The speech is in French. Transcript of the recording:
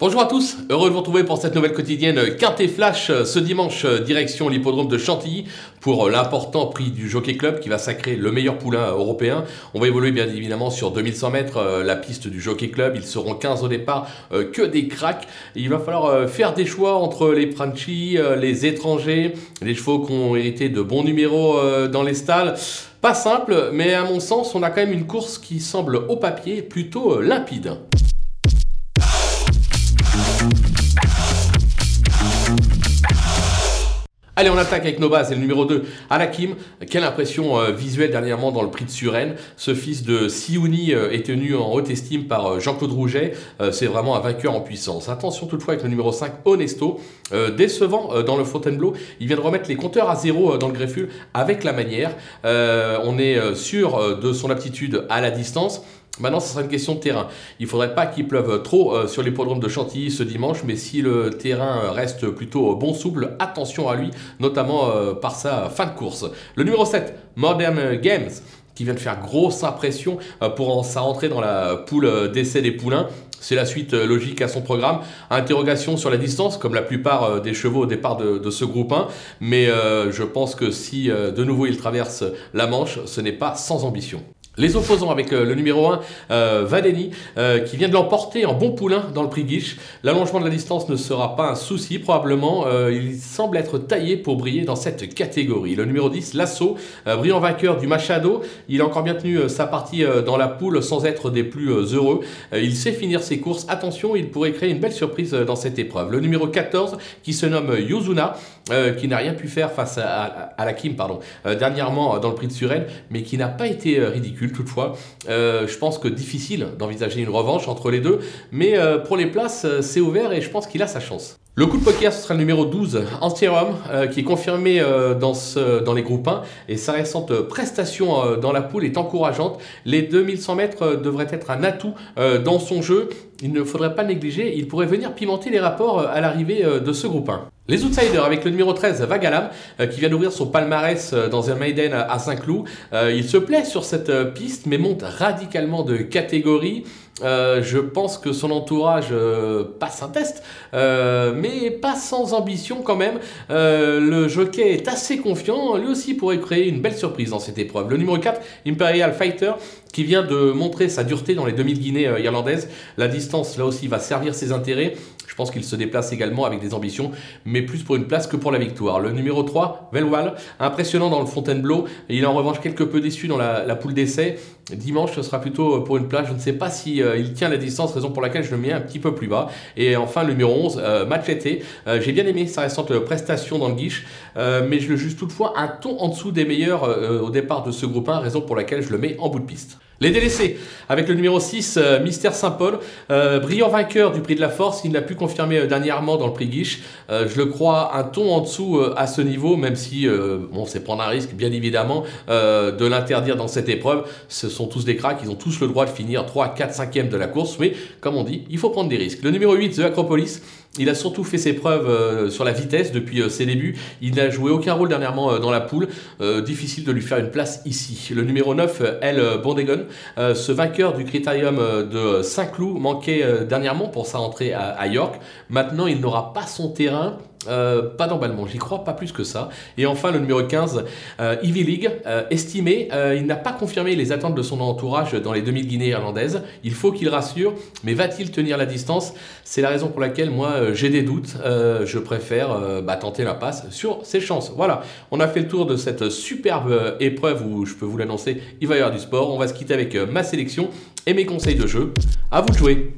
Bonjour à tous, heureux de vous retrouver pour cette nouvelle quotidienne Quintet Flash ce dimanche direction l'hippodrome de Chantilly pour l'important prix du Jockey Club qui va sacrer le meilleur poulain européen. On va évoluer bien évidemment sur 2100 mètres euh, la piste du Jockey Club, ils seront 15 au départ, euh, que des cracks. Il va falloir euh, faire des choix entre les Franchi, les étrangers, les chevaux qui ont hérité de bons numéros dans les stalles. Pas simple, mais à mon sens, on a quand même une course qui semble au papier plutôt limpide. Allez, on attaque avec nos bases. Et le numéro 2, Alakim. Quelle impression euh, visuelle dernièrement dans le prix de Suresnes. Ce fils de Siouni euh, est tenu en haute estime par euh, Jean-Claude Rouget. c'est vraiment un vainqueur en puissance. Attention toutefois avec le numéro 5, Honesto. décevant dans le Fontainebleau. Il vient de remettre les compteurs à zéro dans le greffule avec la manière. on est sûr de son aptitude à la distance. Maintenant, ce sera une question de terrain. Il ne faudrait pas qu'il pleuve trop euh, sur l'hippodrome de Chantilly ce dimanche, mais si le terrain reste plutôt bon souple, attention à lui, notamment euh, par sa fin de course. Le numéro 7, Modern Games, qui vient de faire grosse impression euh, pour sa rentrée dans la poule d'essai des poulains. C'est la suite logique à son programme. Interrogation sur la distance, comme la plupart des chevaux au départ de, ce groupe 1. Mais je pense que si de nouveau il traverse la Manche, ce n'est pas sans ambition. Les opposants avec euh, le numéro 1, euh, euh, qui vient de l'emporter en bon poulain dans le prix Guiche. L'allongement de la distance ne sera pas un souci, probablement. il semble être taillé pour briller dans cette catégorie. Le numéro 10, Lasso, brillant vainqueur du Machado. Il a encore bien tenu sa partie dans la poule sans être des plus heureux. il sait finir ses courses. Attention, il pourrait créer une belle surprise dans cette épreuve. Le numéro 14, qui se nomme Yuzuna, qui n'a rien pu faire face à, à la Kim, pardon, dernièrement dans le prix de Suresnes, mais qui n'a pas été ridicule toutefois. Euh, je pense que difficile d'envisager une revanche entre les deux, mais euh, pour les places, euh, c'est ouvert et je pense qu'il a sa chance. Le coup de poker, ce sera le numéro 12, Antierum, qui est confirmé dans, ce, dans les groupes 1. Et sa récente prestation dans la poule est encourageante. Les 2100 mètres devraient être un atout dans son jeu. Il ne faudrait pas négliger. Il pourrait venir pimenter les rapports à l'arrivée de ce groupe 1. Les outsiders avec le numéro 13, Vagalam, euh, qui vient d'ouvrir son palmarès euh, dans un Maiden à Saint-Cloud. Euh, il se plaît sur cette piste, mais monte radicalement de catégorie. Je pense que son entourage passe un test, mais pas sans ambition quand même. le jockey est assez confiant, lui aussi pourrait créer une belle surprise dans cette épreuve. Le numéro 4, Imperial Fighter, qui vient de montrer sa dureté dans les 2000 Guinées irlandaises. La distance, là aussi, va servir ses intérêts. Je pense qu'il se déplace également avec des ambitions, mais plus pour une place que pour la victoire. Le numéro 3, Velwal, impressionnant dans le Fontainebleau. Il est en revanche quelque peu déçu dans la, poule d'essai. Dimanche, ce sera plutôt pour une place. Je ne sais pas si euh, il tient la distance, raison pour laquelle je le mets un petit peu plus bas. Et enfin, le numéro 11, euh, Machete. Euh, j'ai bien aimé sa récente prestation dans le guiche, mais je le juge toutefois un ton en dessous des meilleurs au départ de ce groupe 1, raison pour laquelle je le mets en bout de piste. Les délaissés, avec le numéro 6, euh, Mystère Saint-Paul, euh, brillant vainqueur du prix de la force, il l'a pu confirmer euh, dernièrement dans le prix Guiche. je le crois un ton en dessous à ce niveau, même si, bon, c'est prendre un risque, bien évidemment, de l'interdire dans cette épreuve. Ce sont tous des cracks, ils ont tous le droit de finir 3, 4, 5e de la course, mais comme on dit, il faut prendre des risques. Le numéro 8, The Acropolis, il a surtout fait ses preuves euh, sur la vitesse depuis euh, ses débuts. Il n'a joué aucun rôle dernièrement euh, dans la poule. difficile de lui faire une place ici. Le numéro 9, El Bondegon, ce vainqueur du critérium de Saint-Cloud, manquait dernièrement pour sa entrée à York. Maintenant, il n'aura pas son terrain euh, pas d'emballement, j'y crois pas plus que ça. Et enfin, le numéro 15, euh, Ivy League, euh, estimé, il n'a pas confirmé les attentes de son entourage dans les 2000 Guinées irlandaises. Il faut qu'il rassure, mais va-t-il tenir la distance? C'est la raison pour laquelle moi j'ai des doutes. je préfère bah, tenter la passe sur ses chances. Voilà, on a fait le tour de cette superbe épreuve où je peux vous l'annoncer, il va y avoir du sport. On va se quitter avec ma sélection et mes conseils de jeu. À vous de jouer.